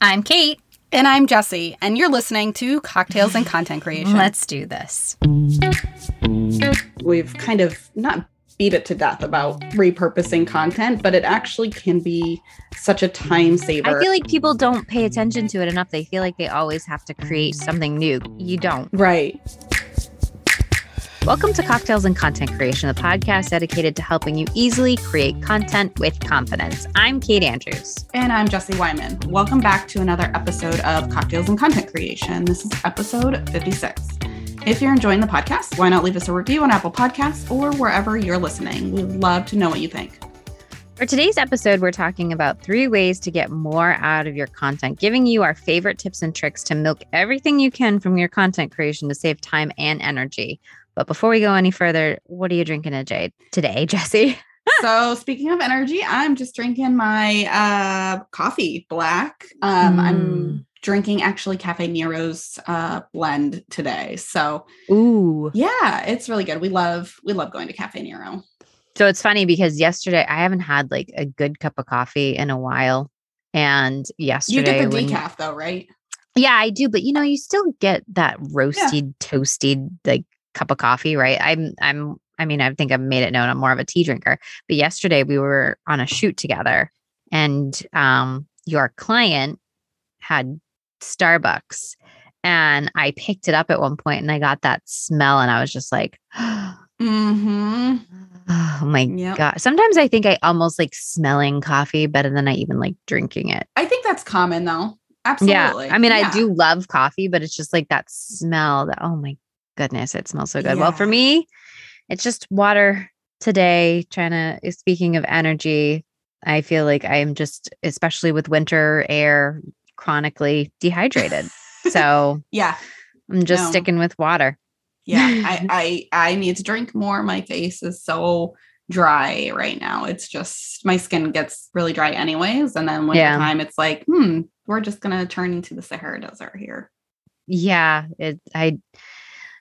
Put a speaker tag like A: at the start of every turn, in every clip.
A: I'm Kate.
B: And I'm Jesse, and you're listening to Cocktails and Content Creation.
A: Let's do this.
B: We've kind of not beat it to death about repurposing content, but it actually can be such a time saver.
A: I feel like people don't pay attention to it enough. They feel like they always have to create something new. You don't.
B: Right.
A: Welcome to Cocktails and Content Creation, the podcast dedicated to helping you easily create content with confidence. I'm Kate Andrews.
B: And I'm Jesse Wyman. Welcome back to another episode of Cocktails and Content Creation. This is episode 56. If you're enjoying the podcast, why not leave us a review on Apple Podcasts or wherever you're listening? We'd love to know what you think.
A: For today's episode, we're talking about three ways to get more out of your content, giving you our favorite tips and tricks to milk everything you can from your content creation to save time and energy. But before we go any further, what are you drinking today, today Jesse?
B: so speaking of energy, I'm just drinking my uh, coffee black. Um, mm. I'm drinking actually Caffè Nero's uh, blend today. So
A: ooh,
B: yeah, it's really good. We love we love going to Cafe Nero.
A: So it's funny because yesterday I haven't had like a good cup of coffee in a while, and yesterday
B: you get the decaf though, right?
A: Yeah, I do, but you know, you still get that roasted, yeah. toasted like cup of coffee, right? I'm I'm I mean, I think I've made it known I'm more of a tea drinker. But yesterday we were on a shoot together and um your client had Starbucks and I picked it up at one point and I got that smell and I was just like
B: mm-hmm.
A: Oh my yep. god. Sometimes I think I almost like smelling coffee better than I even like drinking it.
B: I think that's common though. Absolutely.
A: Yeah. I mean, yeah. I do love coffee, but it's just like that smell that, oh my goodness, it smells so good. Yeah. Well, for me, it's just water today. Trying to, eh, speaking of energy, I feel like I'm just, especially with winter air, chronically dehydrated. so,
B: yeah,
A: I'm just no. sticking with water.
B: Yeah, I, I I need to drink more. My face is so dry right now. It's just my skin gets really dry anyways. And then winter yeah. time, it's like, hmm, we're just gonna turn into the Sahara Desert here.
A: Yeah, it I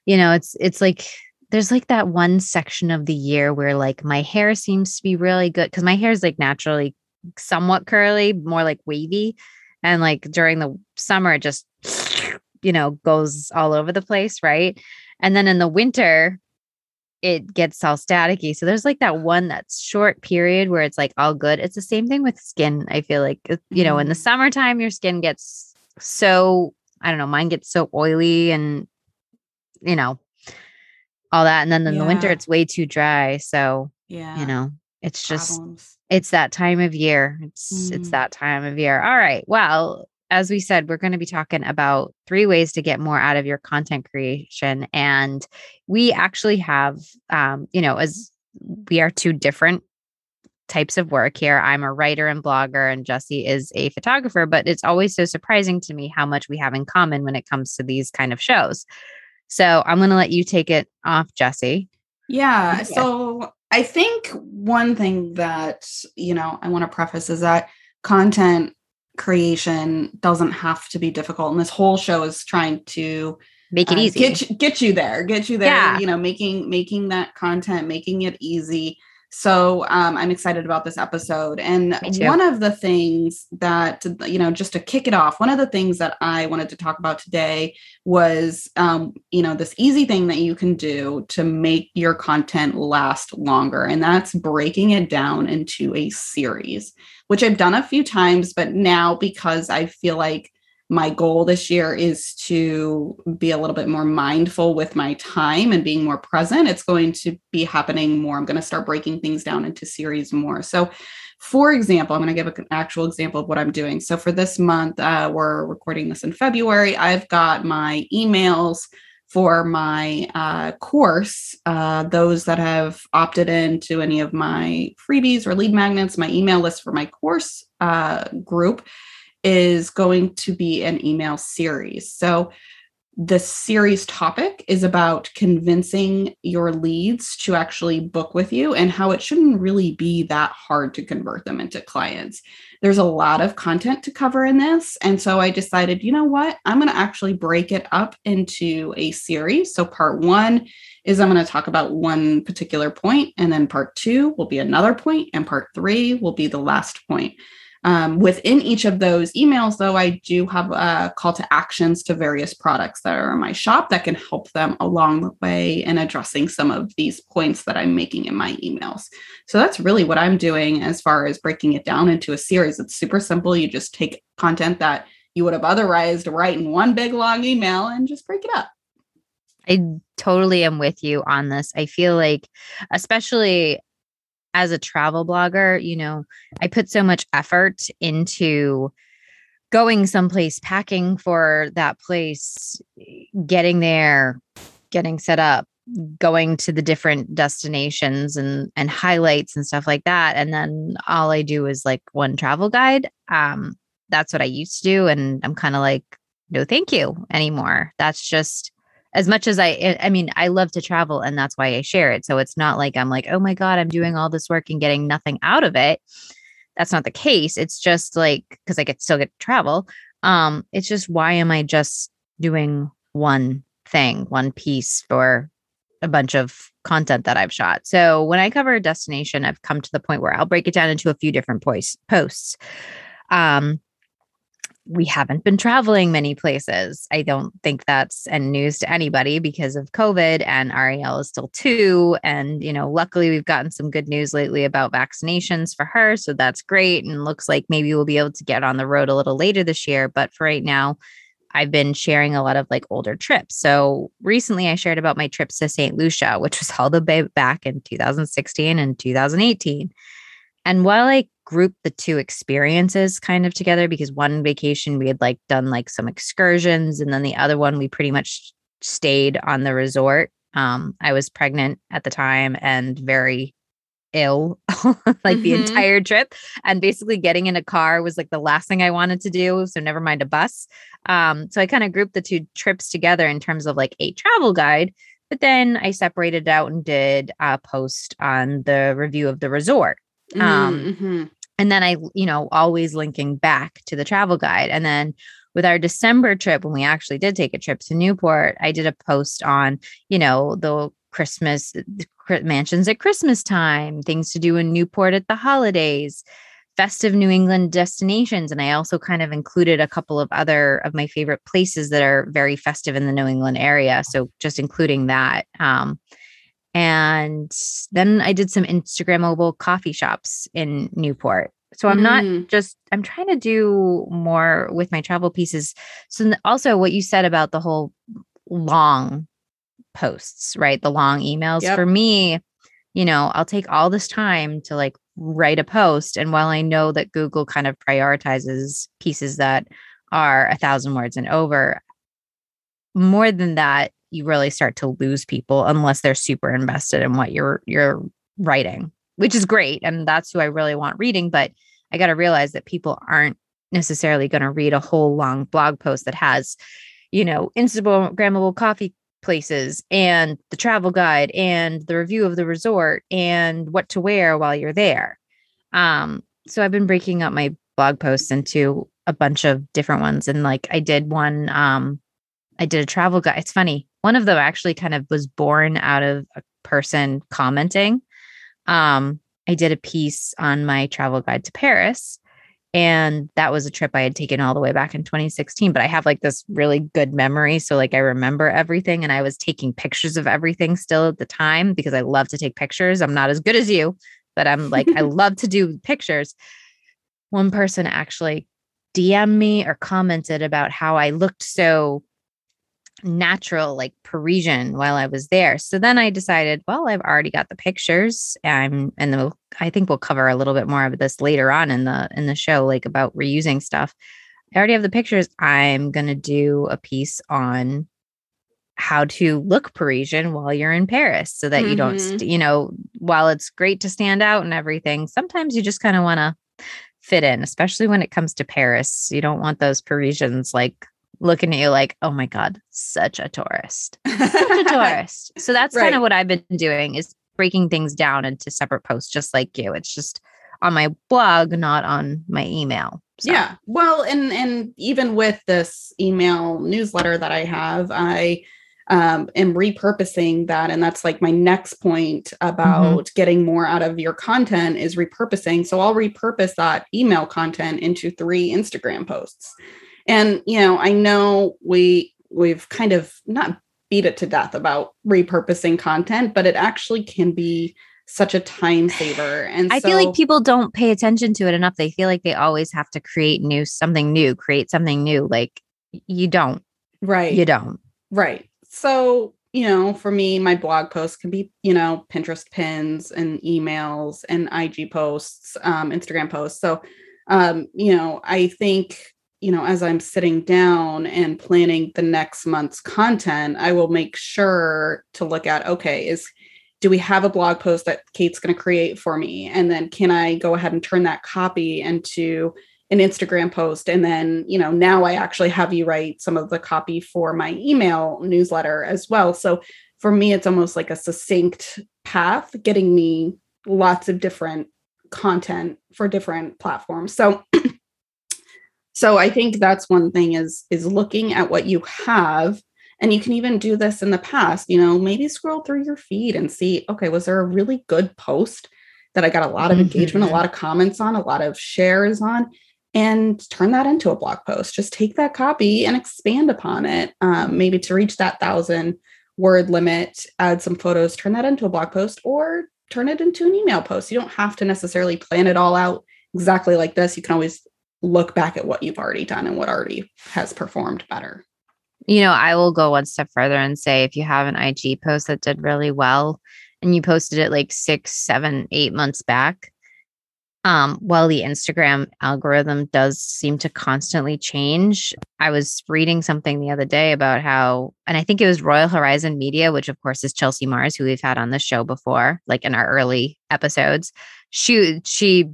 A: you know, it's it's like there's like that one section of the year where like my hair seems to be really good because my hair is like naturally somewhat curly, more like wavy. And like during the summer, it just, you know, goes all over the place. Right. And then in the winter, it gets all staticky. So there's like that one that's short period where it's like all good. It's the same thing with skin. I feel like, you know, in the mm-hmm. summertime, your skin gets so, I don't know, mine gets so oily and you know, all that. And then in yeah. the winter, it's way too dry. So,
B: yeah,
A: you know, it's just, it's that time of year. It's, mm. it's that time of year. All right. Well, as we said, we're going to be talking about three ways to get more out of your content creation. And we actually have, um, you know, as we are two different types of work here. I'm a writer and blogger, and Jesse is a photographer, but it's always so surprising to me how much we have in common when it comes to these kind of shows. So I'm going to let you take it off, Jesse.
B: Yeah. yeah. So I think one thing that, you know, I want to preface is that content creation doesn't have to be difficult. And this whole show is trying to
A: make it uh, easy.
B: Get, get you there, get you there, yeah. you know, making, making that content, making it easy so um, I'm excited about this episode. And one of the things that, you know, just to kick it off, one of the things that I wanted to talk about today was, um, you know, this easy thing that you can do to make your content last longer. And that's breaking it down into a series, which I've done a few times, but now because I feel like my goal this year is to be a little bit more mindful with my time and being more present. It's going to be happening more. I'm going to start breaking things down into series more. So, for example, I'm going to give an actual example of what I'm doing. So, for this month, uh, we're recording this in February. I've got my emails for my uh, course. Uh, those that have opted into any of my freebies or lead magnets, my email list for my course uh, group is going to be an email series. So, the series topic is about convincing your leads to actually book with you and how it shouldn't really be that hard to convert them into clients. There's a lot of content to cover in this. And so I decided, you know what? I'm going to actually break it up into a series. So, part one is I'm going to talk about one particular point, and then part two will be another point, and part three will be the last point. Um, within each of those emails, though, I do have a call to actions to various products that are in my shop that can help them along the way in addressing some of these points that I'm making in my emails. So that's really what I'm doing as far as breaking it down into a series. It's super simple. You just take content that you would have otherwise write in one big long email and just break it up.
A: I totally am with you on this. I feel like, especially as a travel blogger, you know, I put so much effort into going someplace, packing for that place, getting there, getting set up, going to the different destinations and and highlights and stuff like that. And then all I do is like one travel guide. Um, that's what I used to do. And I'm kind of like, no, thank you anymore. That's just as much as I, I mean, I love to travel and that's why I share it. So it's not like I'm like, oh my God, I'm doing all this work and getting nothing out of it. That's not the case. It's just like, because I get still get to travel. Um, it's just why am I just doing one thing, one piece for a bunch of content that I've shot. So when I cover a destination, I've come to the point where I'll break it down into a few different posts. Um, we haven't been traveling many places. I don't think that's any news to anybody because of COVID and Ariel is still two. And, you know, luckily we've gotten some good news lately about vaccinations for her. So that's great. And looks like maybe we'll be able to get on the road a little later this year. But for right now, I've been sharing a lot of like older trips. So recently I shared about my trips to St. Lucia, which was all the way back in 2016 and 2018. And while I grouped the two experiences kind of together, because one vacation we had like done like some excursions, and then the other one we pretty much stayed on the resort. Um, I was pregnant at the time and very ill like mm-hmm. the entire trip and basically getting in a car was like the last thing i wanted to do so never mind a bus um so i kind of grouped the two trips together in terms of like a travel guide but then i separated out and did a post on the review of the resort um, mm-hmm. And then I, you know, always linking back to the travel guide. And then with our December trip, when we actually did take a trip to Newport, I did a post on, you know, the Christmas mansions at Christmas time, things to do in Newport at the holidays, festive New England destinations. And I also kind of included a couple of other of my favorite places that are very festive in the New England area. So just including that. Um, and then I did some Instagrammable coffee shops in Newport. So I'm mm. not just, I'm trying to do more with my travel pieces. So also what you said about the whole long posts, right? The long emails. Yep. For me, you know, I'll take all this time to like write a post. And while I know that Google kind of prioritizes pieces that are a thousand words and over, more than that, you really start to lose people unless they're super invested in what you're you're writing, which is great. And that's who I really want reading. But I got to realize that people aren't necessarily going to read a whole long blog post that has, you know, Instagrammable coffee places and the travel guide and the review of the resort and what to wear while you're there. Um, so I've been breaking up my blog posts into a bunch of different ones. And like I did one, um, I did a travel guide. It's funny. One of them actually kind of was born out of a person commenting. Um, I did a piece on my travel guide to Paris. And that was a trip I had taken all the way back in 2016. But I have like this really good memory. So, like, I remember everything. And I was taking pictures of everything still at the time because I love to take pictures. I'm not as good as you, but I'm like, I love to do pictures. One person actually DM me or commented about how I looked so natural like Parisian while I was there. So then I decided, well, I've already got the pictures. I'm and we'll, I think we'll cover a little bit more of this later on in the in the show, like about reusing stuff. I already have the pictures. I'm gonna do a piece on how to look Parisian while you're in Paris so that mm-hmm. you don't, mm-hmm. st- you know, while it's great to stand out and everything, sometimes you just kind of want to fit in, especially when it comes to Paris. You don't want those Parisians like looking at you like, oh my God, such a tourist. Such a tourist. So that's right. kind of what I've been doing is breaking things down into separate posts, just like you. It's just on my blog, not on my email.
B: So. Yeah. Well, and and even with this email newsletter that I have, I um, am repurposing that. And that's like my next point mm-hmm. about mm-hmm. getting more out of your content is repurposing. So I'll repurpose that email content into three Instagram posts. And, you know, I know we, we've kind of not beat it to death about repurposing content, but it actually can be such a time saver. And
A: I so, feel like people don't pay attention to it enough. They feel like they always have to create new something new, create something new. Like you don't.
B: Right.
A: You don't.
B: Right. So, you know, for me, my blog posts can be, you know, Pinterest pins and emails and IG posts, um, Instagram posts. So, um, you know, I think, you know, as I'm sitting down and planning the next month's content, I will make sure to look at, okay, is, do we have a blog post that Kate's going to create for me? And then can I go ahead and turn that copy into an Instagram post. And then, you know, now I actually have you write some of the copy for my email newsletter as well. So for me, it's almost like a succinct path, getting me lots of different content for different platforms. So so I think that's one thing is is looking at what you have and you can even do this in the past, you know, maybe scroll through your feed and see, okay, was there a really good post that I got a lot of engagement, mm-hmm. a lot of comments on, a lot of shares on? and turn that into a blog post. Just take that copy and expand upon it. Um, maybe to reach that thousand word limit, add some photos, turn that into a blog post, or turn it into an email post. You don't have to necessarily plan it all out exactly like this. You can always look back at what you've already done and what already has performed better.
A: You know, I will go one step further and say if you have an IG post that did really well and you posted it like six, seven, eight months back, um, while the Instagram algorithm does seem to constantly change, I was reading something the other day about how, and I think it was Royal Horizon Media, which of course is Chelsea Mars, who we've had on the show before, like in our early episodes. She, she,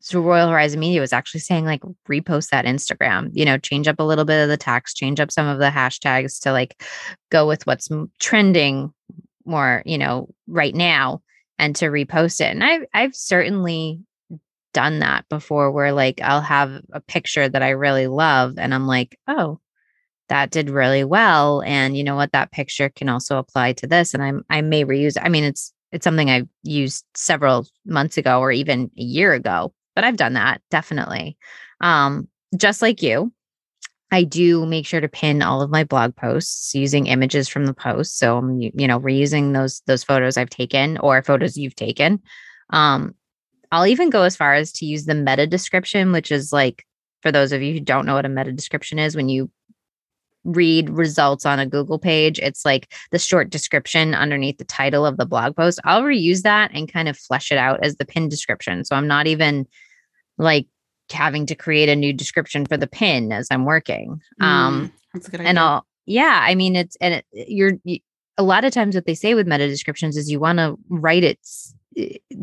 A: so Royal Horizon Media was actually saying like repost that Instagram, you know, change up a little bit of the text, change up some of the hashtags to like go with what's trending more, you know, right now and to repost it. And I've I've certainly done that before where like I'll have a picture that I really love and I'm like, oh, that did really well. And you know what? That picture can also apply to this. And I'm I may reuse it. I mean, it's it's something I've used several months ago or even a year ago, but I've done that definitely. Um, just like you. I do make sure to pin all of my blog posts using images from the post. So I'm you know reusing those those photos I've taken or photos you've taken. Um, I'll even go as far as to use the meta description, which is like, for those of you who don't know what a meta description is, when you read results on a Google page, it's like the short description underneath the title of the blog post. I'll reuse that and kind of flesh it out as the pin description. So I'm not even like having to create a new description for the pin as I'm working. Mm, um, that's a good idea. And I'll, yeah, I mean, it's, and it, you're, you, a lot of times what they say with meta descriptions is you want to write it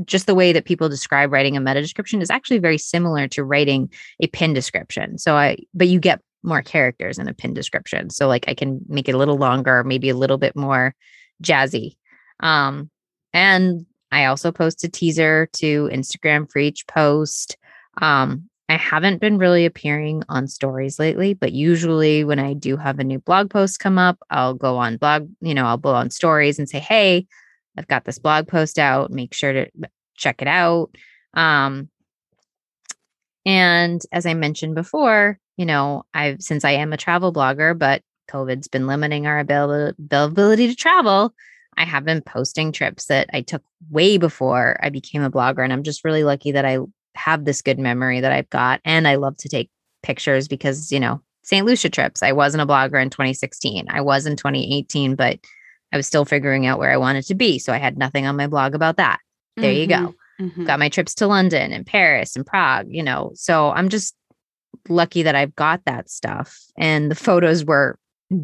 A: just the way that people describe writing a meta description is actually very similar to writing a pin description. So I, but you get more characters in a pin description. So like I can make it a little longer, maybe a little bit more jazzy. Um, and I also post a teaser to Instagram for each post. Um, I haven't been really appearing on stories lately, but usually when I do have a new blog post come up, I'll go on blog, you know, I'll go on stories and say, Hey, I've got this blog post out. Make sure to check it out. Um, and as I mentioned before, you know, I've since I am a travel blogger, but COVID's been limiting our ability to travel. I have been posting trips that I took way before I became a blogger. And I'm just really lucky that I have this good memory that I've got. And I love to take pictures because, you know, St. Lucia trips, I wasn't a blogger in 2016. I was in 2018, but I was still figuring out where I wanted to be. So I had nothing on my blog about that. There mm-hmm. you go. Mm-hmm. Got my trips to London and Paris and Prague, you know. So I'm just lucky that I've got that stuff. And the photos were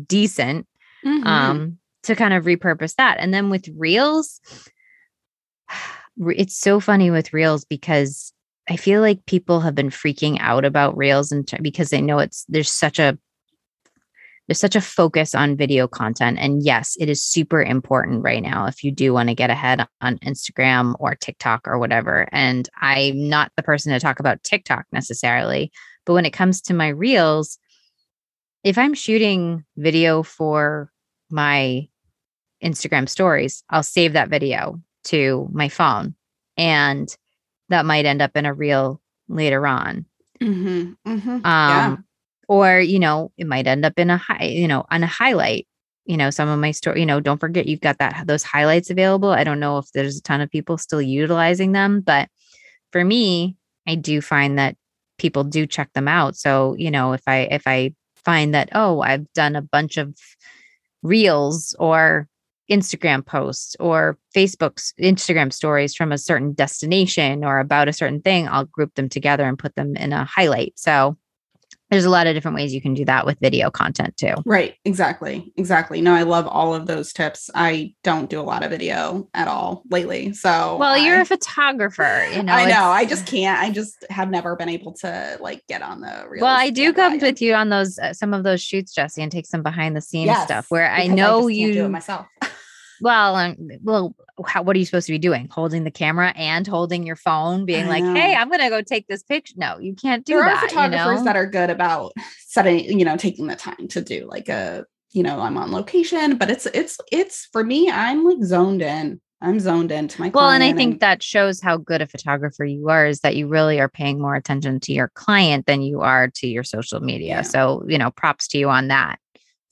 A: decent mm-hmm. um, to kind of repurpose that. And then with Reels, it's so funny with Reels because I feel like people have been freaking out about Reels and t- because they know it's there's such a there's such a focus on video content. And yes, it is super important right now if you do want to get ahead on Instagram or TikTok or whatever. And I'm not the person to talk about TikTok necessarily, but when it comes to my reels, if I'm shooting video for my Instagram stories, I'll save that video to my phone and that might end up in a reel later on.
B: Mm-hmm, mm-hmm. Um,
A: yeah. Or, you know, it might end up in a high, you know, on a highlight. You know, some of my story, you know, don't forget you've got that those highlights available. I don't know if there's a ton of people still utilizing them, but for me, I do find that people do check them out. So, you know, if I if I find that, oh, I've done a bunch of reels or Instagram posts or Facebook's Instagram stories from a certain destination or about a certain thing, I'll group them together and put them in a highlight. So there's a lot of different ways you can do that with video content too.
B: Right. Exactly. Exactly. No, I love all of those tips. I don't do a lot of video at all lately. So,
A: well, you're a photographer. You know,
B: I know. I just can't. I just have never been able to like get on the
A: real. Well, I do come with you on those, uh, some of those shoots, Jesse, and take some behind the scenes yes, stuff where I know I you
B: do it myself.
A: Well, um, well, how, what are you supposed to be doing? Holding the camera and holding your phone, being I like, know. "Hey, I'm going to go take this picture." No, you can't do
B: there
A: that.
B: There are photographers
A: you know?
B: that are good about setting, you know, taking the time to do like a, you know, I'm on location, but it's it's it's for me. I'm like zoned in. I'm zoned into my.
A: Well, and I think and- that shows how good a photographer you are. Is that you really are paying more attention to your client than you are to your social media. Yeah. So you know, props to you on that.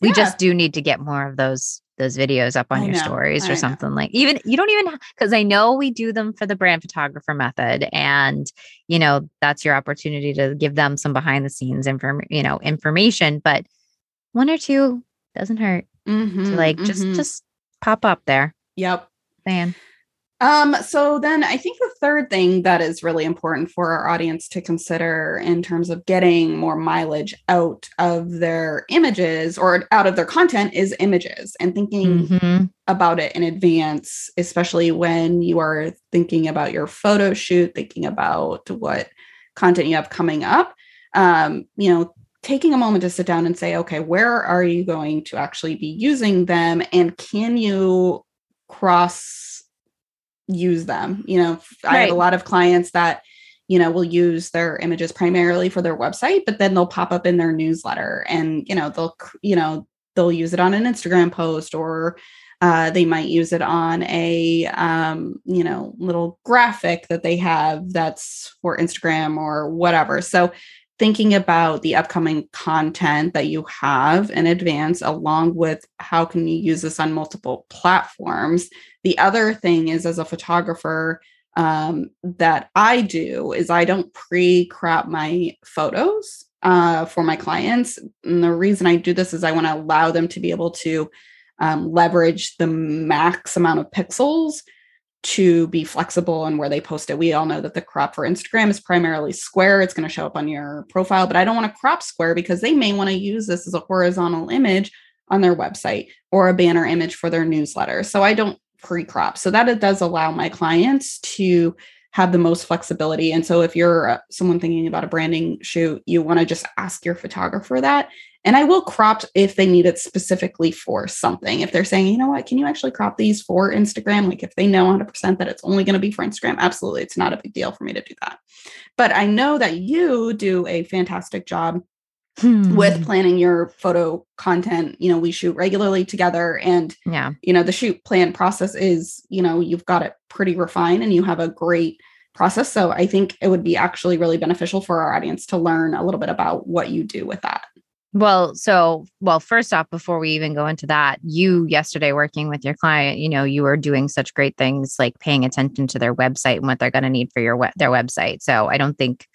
A: We yeah. just do need to get more of those those videos up on I your know, stories or I something know. like even you don't even because I know we do them for the brand photographer method and you know that's your opportunity to give them some behind the scenes inform you know information but one or two doesn't hurt mm-hmm, so like mm-hmm. just just pop up there
B: yep
A: man
B: um, so then I think the third thing that is really important for our audience to consider in terms of getting more mileage out of their images or out of their content is images and thinking mm-hmm. about it in advance, especially when you are thinking about your photo shoot, thinking about what content you have coming up. Um, you know, taking a moment to sit down and say, okay, where are you going to actually be using them? And can you cross use them. You know, right. I have a lot of clients that, you know, will use their images primarily for their website, but then they'll pop up in their newsletter and, you know, they'll, you know, they'll use it on an Instagram post or uh, they might use it on a um, you know little graphic that they have that's for instagram or whatever so thinking about the upcoming content that you have in advance along with how can you use this on multiple platforms the other thing is as a photographer um, that i do is i don't pre-crop my photos uh, for my clients and the reason i do this is i want to allow them to be able to um, leverage the max amount of pixels to be flexible and where they post it. We all know that the crop for Instagram is primarily square. It's going to show up on your profile, but I don't want to crop square because they may want to use this as a horizontal image on their website or a banner image for their newsletter. So I don't pre crop. So that it does allow my clients to have the most flexibility. And so if you're uh, someone thinking about a branding shoot, you want to just ask your photographer that and I will crop if they need it specifically for something. If they're saying, you know what, can you actually crop these for Instagram? Like if they know 100% that it's only going to be for Instagram, absolutely. It's not a big deal for me to do that. But I know that you do a fantastic job hmm. with planning your photo content. You know, we shoot regularly together and,
A: yeah,
B: you know, the shoot plan process is, you know, you've got it pretty refined and you have a great process. So I think it would be actually really beneficial for our audience to learn a little bit about what you do with that.
A: Well, so, well, first off, before we even go into that, you yesterday working with your client, you know, you were doing such great things like paying attention to their website and what they're going to need for your their website. So I don't think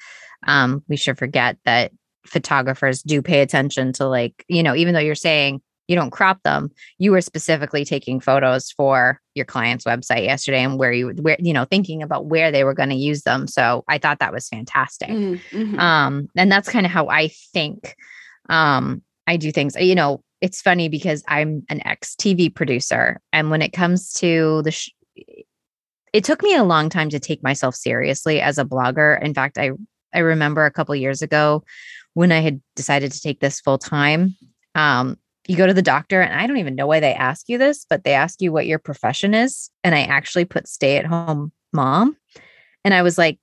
A: um, we should forget that photographers do pay attention to like, you know, even though you're saying you don't crop them, you were specifically taking photos for your client's website yesterday and where you where you know thinking about where they were going to use them. So I thought that was fantastic. Mm-hmm. mm-hmm. Um, and that's kind of how I think um, I do things, you know, it's funny because I'm an ex TV producer. And when it comes to the, sh- it took me a long time to take myself seriously as a blogger. In fact, I, I remember a couple years ago when I had decided to take this full time. Um, you go to the doctor, and I don't even know why they ask you this, but they ask you what your profession is. And I actually put stay at home mom. And I was like,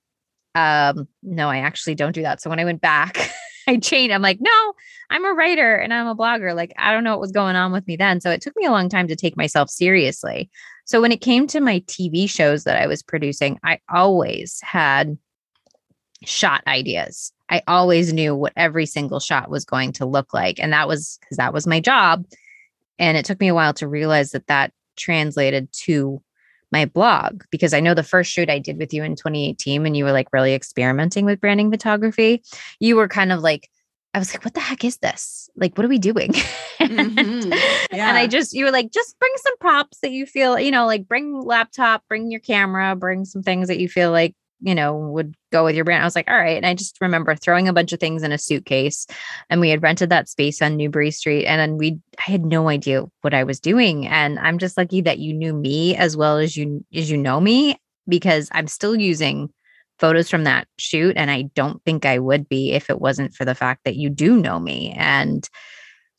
A: um, no, I actually don't do that. So when I went back, I changed. I'm like, no, I'm a writer and I'm a blogger. Like, I don't know what was going on with me then. So it took me a long time to take myself seriously. So when it came to my TV shows that I was producing, I always had shot ideas. I always knew what every single shot was going to look like. And that was because that was my job. And it took me a while to realize that that translated to my blog because I know the first shoot I did with you in 2018 when you were like really experimenting with branding photography, you were kind of like, I was like, what the heck is this? Like, what are we doing? Mm-hmm. Yeah. and I just, you were like, just bring some props that you feel, you know, like bring laptop, bring your camera, bring some things that you feel like you know, would go with your brand. I was like, all right. And I just remember throwing a bunch of things in a suitcase and we had rented that space on Newbury Street. And then we I had no idea what I was doing. And I'm just lucky that you knew me as well as you as you know me, because I'm still using photos from that shoot. And I don't think I would be if it wasn't for the fact that you do know me. And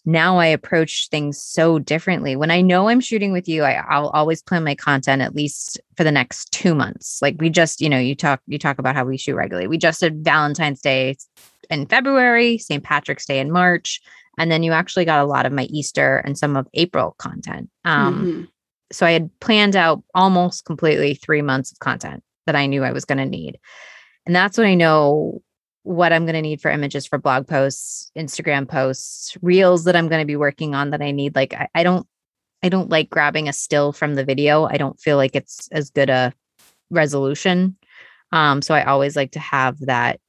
A: now I approach things so differently. When I know I'm shooting with you, I, will always plan my content at least for the next two months. Like we just, you know, you talk you talk about how we shoot regularly. We just did Valentine's Day in February, St. Patrick's Day in March, and then you actually got a lot of my Easter and some of April content. Um, mm-hmm. So I had planned out almost completely three months of content that I knew I was going to need, and that's when I know what I'm going to need for images for blog posts, Instagram posts, reels that I'm going to be working on that I need. Like I, I, don't I don't like grabbing a still from the video. I don't feel like it's as good a resolution. Um, so I always like to have that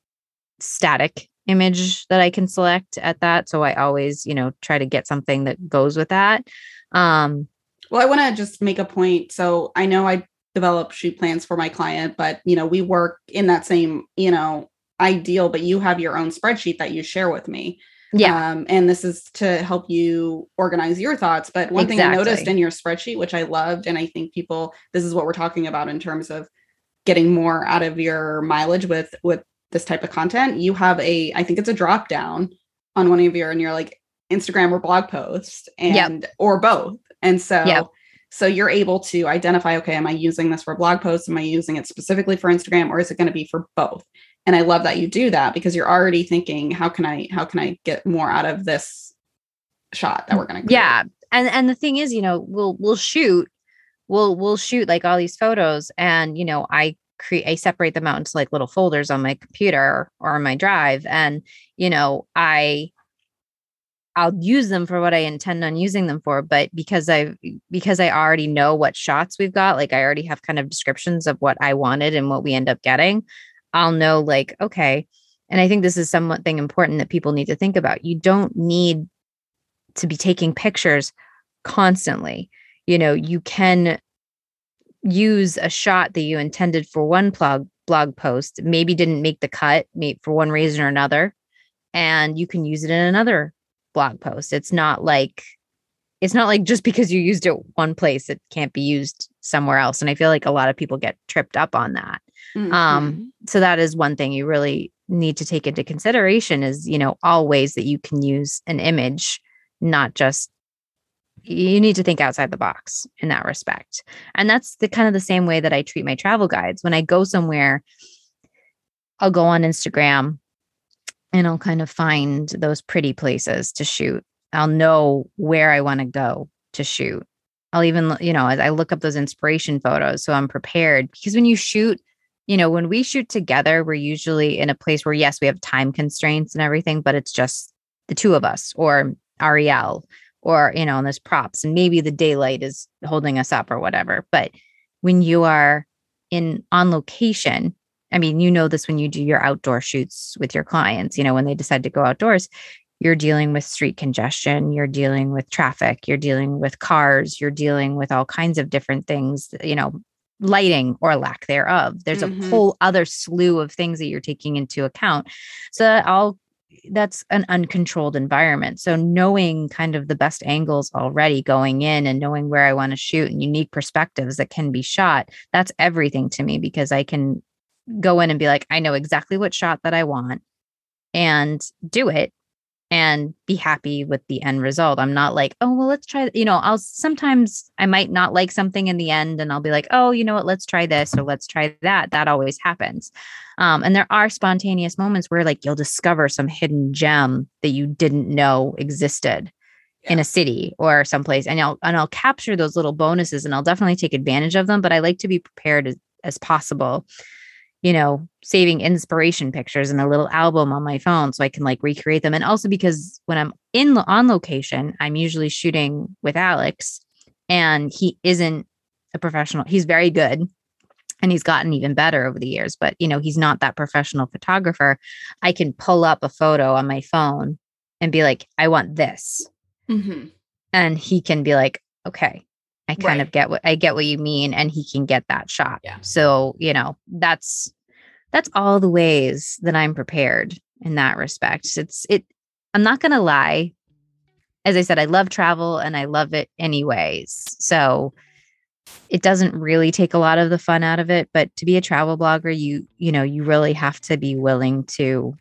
A: static image that I can select at that. So I always, you know, try to get something that goes with that. Um,
B: well, I want to just make a point. So I know I develop shoot plans for my client, but you know, we work in that same, you know, ideal, but you have your own spreadsheet that you share with me.
A: Yeah.
B: Um, and this is to help you organize your thoughts. But one exactly. thing I noticed in your spreadsheet, which I loved, and I think people, this is what we're talking about in terms of getting more out of your mileage with with this type of content. You have a, I think it's a drop down on one of your, and you're like Instagram or blog post, and yep. or both. And so yep. So you're able to identify, okay, am I using this for blog posts? Am I using it specifically for Instagram or is it going to be for both? And i love that you do that because you're already thinking how can i how can i get more out of this shot that we're going
A: to yeah. And and the thing is you know we'll we'll shoot we'll we'll shoot like all these photos and you know i create i separate them out into like little folders on my computer or on my drive. And you know i I'll use them for what I intend on using them for, but because I because I already know what shots we've got, like I already have kind of descriptions of what I wanted and what we end up getting, I'll know like, okay. And I think this is something important that people need to think about. You don't need to be taking pictures constantly. You know, you can use a shot that you intended for one blog blog post, maybe didn't make the cut, for one reason or another, and you can use it in another blog post. It's not like it's not like just because you used it one place it can't be used somewhere else and i feel like a lot of people get tripped up on that mm-hmm. um so that is one thing you really need to take into consideration is you know all ways that you can use an image not just you need to think outside the box in that respect and that's the kind of the same way that i treat my travel guides when i go somewhere i'll go on instagram and i'll kind of find those pretty places to shoot I'll know where I want to go to shoot. I'll even, you know, as I look up those inspiration photos, so I'm prepared. Because when you shoot, you know, when we shoot together, we're usually in a place where, yes, we have time constraints and everything, but it's just the two of us or Ariel or, you know, and there's props and maybe the daylight is holding us up or whatever. But when you are in on location, I mean, you know this when you do your outdoor shoots with your clients, you know, when they decide to go outdoors, you're dealing with street congestion, you're dealing with traffic, you're dealing with cars, you're dealing with all kinds of different things, you know, lighting or lack thereof. There's mm-hmm. a whole other slew of things that you're taking into account. So that all that's an uncontrolled environment. So knowing kind of the best angles already going in and knowing where I want to shoot and unique perspectives that can be shot, that's everything to me because I can go in and be like, I know exactly what shot that I want and do it and be happy with the end result. I'm not like, oh, well, let's try, you know, I'll sometimes I might not like something in the end and I'll be like, oh, you know what, let's try this or let's try that. That always happens. Um, and there are spontaneous moments where like you'll discover some hidden gem that you didn't know existed. Yeah. in a city or someplace and I'll and I'll capture those little bonuses and I'll definitely take advantage of them but I like to be prepared as, as possible you know, saving inspiration pictures in a little album on my phone so I can like recreate them. And also because when I'm in on location, I'm usually shooting with Alex and he isn't a professional. He's very good and he's gotten even better over the years, but you know, he's not that professional photographer. I can pull up a photo on my phone and be like, I want this. Mm-hmm. And he can be like, okay, I kind right. of get what I get what you mean and he can get that shot. Yeah. So, you know, that's that's all the ways that I'm prepared in that respect. It's it I'm not going to lie. As I said, I love travel and I love it anyways. So, it doesn't really take a lot of the fun out of it, but to be a travel blogger, you you know, you really have to be willing to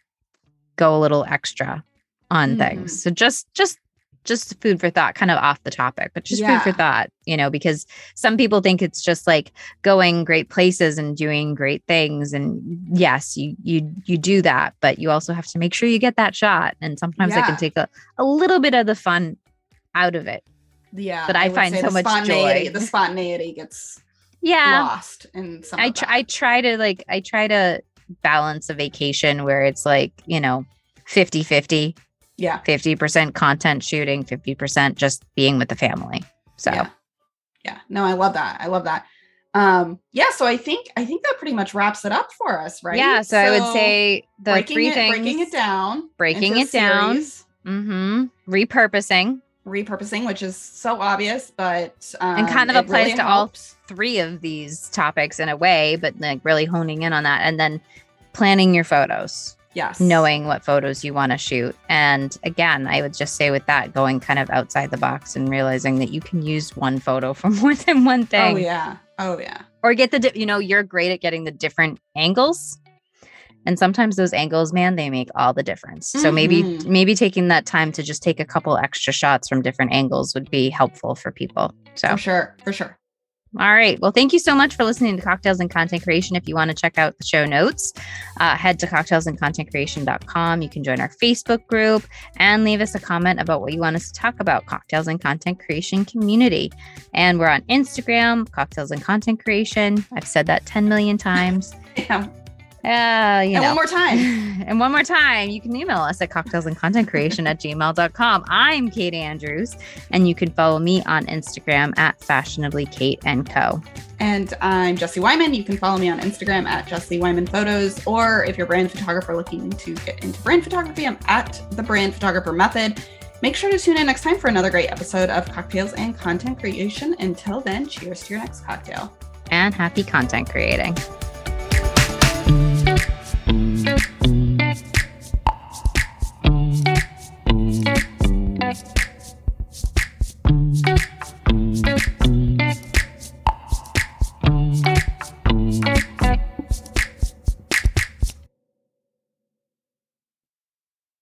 A: go a little extra on mm. things. So just just just food for thought, kind of off the topic, but just yeah. food for thought, you know, because some people think it's just like going great places and doing great things. And yes, you you you do that, but you also have to make sure you get that shot. And sometimes yeah. can take a, a little bit of the fun out of it.
B: Yeah.
A: But I, I find so much joy.
B: The spontaneity gets
A: yeah
B: lost in some
A: I tr- I try to like I try to balance a vacation where it's like, you know, 50 50
B: yeah.
A: 50% content shooting, 50% just being with the family. So
B: yeah. yeah. No, I love that. I love that. Um, yeah, so I think I think that pretty much wraps it up for us, right?
A: Yeah. So, so I would say the
B: breaking
A: three
B: it,
A: things
B: breaking it down.
A: Breaking it down. Mm-hmm. Repurposing.
B: Repurposing, which is so obvious, but um,
A: and kind of applies really to helps. all three of these topics in a way, but like really honing in on that. And then planning your photos.
B: Yes.
A: Knowing what photos you want to shoot. And again, I would just say with that, going kind of outside the box and realizing that you can use one photo for more than one thing.
B: Oh, yeah. Oh, yeah.
A: Or get the, di- you know, you're great at getting the different angles. And sometimes those angles, man, they make all the difference. So mm-hmm. maybe, maybe taking that time to just take a couple extra shots from different angles would be helpful for people. So,
B: for sure. For sure.
A: All right. Well, thank you so much for listening to Cocktails and Content Creation. If you want to check out the show notes, uh, head to cocktailsandcontentcreation.com. You can join our Facebook group and leave us a comment about what you want us to talk about, Cocktails and Content Creation Community. And we're on Instagram, Cocktails and Content Creation. I've said that 10 million times.
B: yeah.
A: Uh, you
B: and
A: know.
B: one more time.
A: and one more time, you can email us at cocktailsandcontentcreation at gmail.com. I'm Kate Andrews, and you can follow me on Instagram at fashionably Kate and Co.
B: And I'm Jesse Wyman. You can follow me on Instagram at Jesse Wyman Photos, or if you're a brand photographer looking to get into brand photography, I'm at the Brand Photographer Method. Make sure to tune in next time for another great episode of Cocktails and Content Creation. Until then, cheers to your next cocktail.
A: And happy content creating.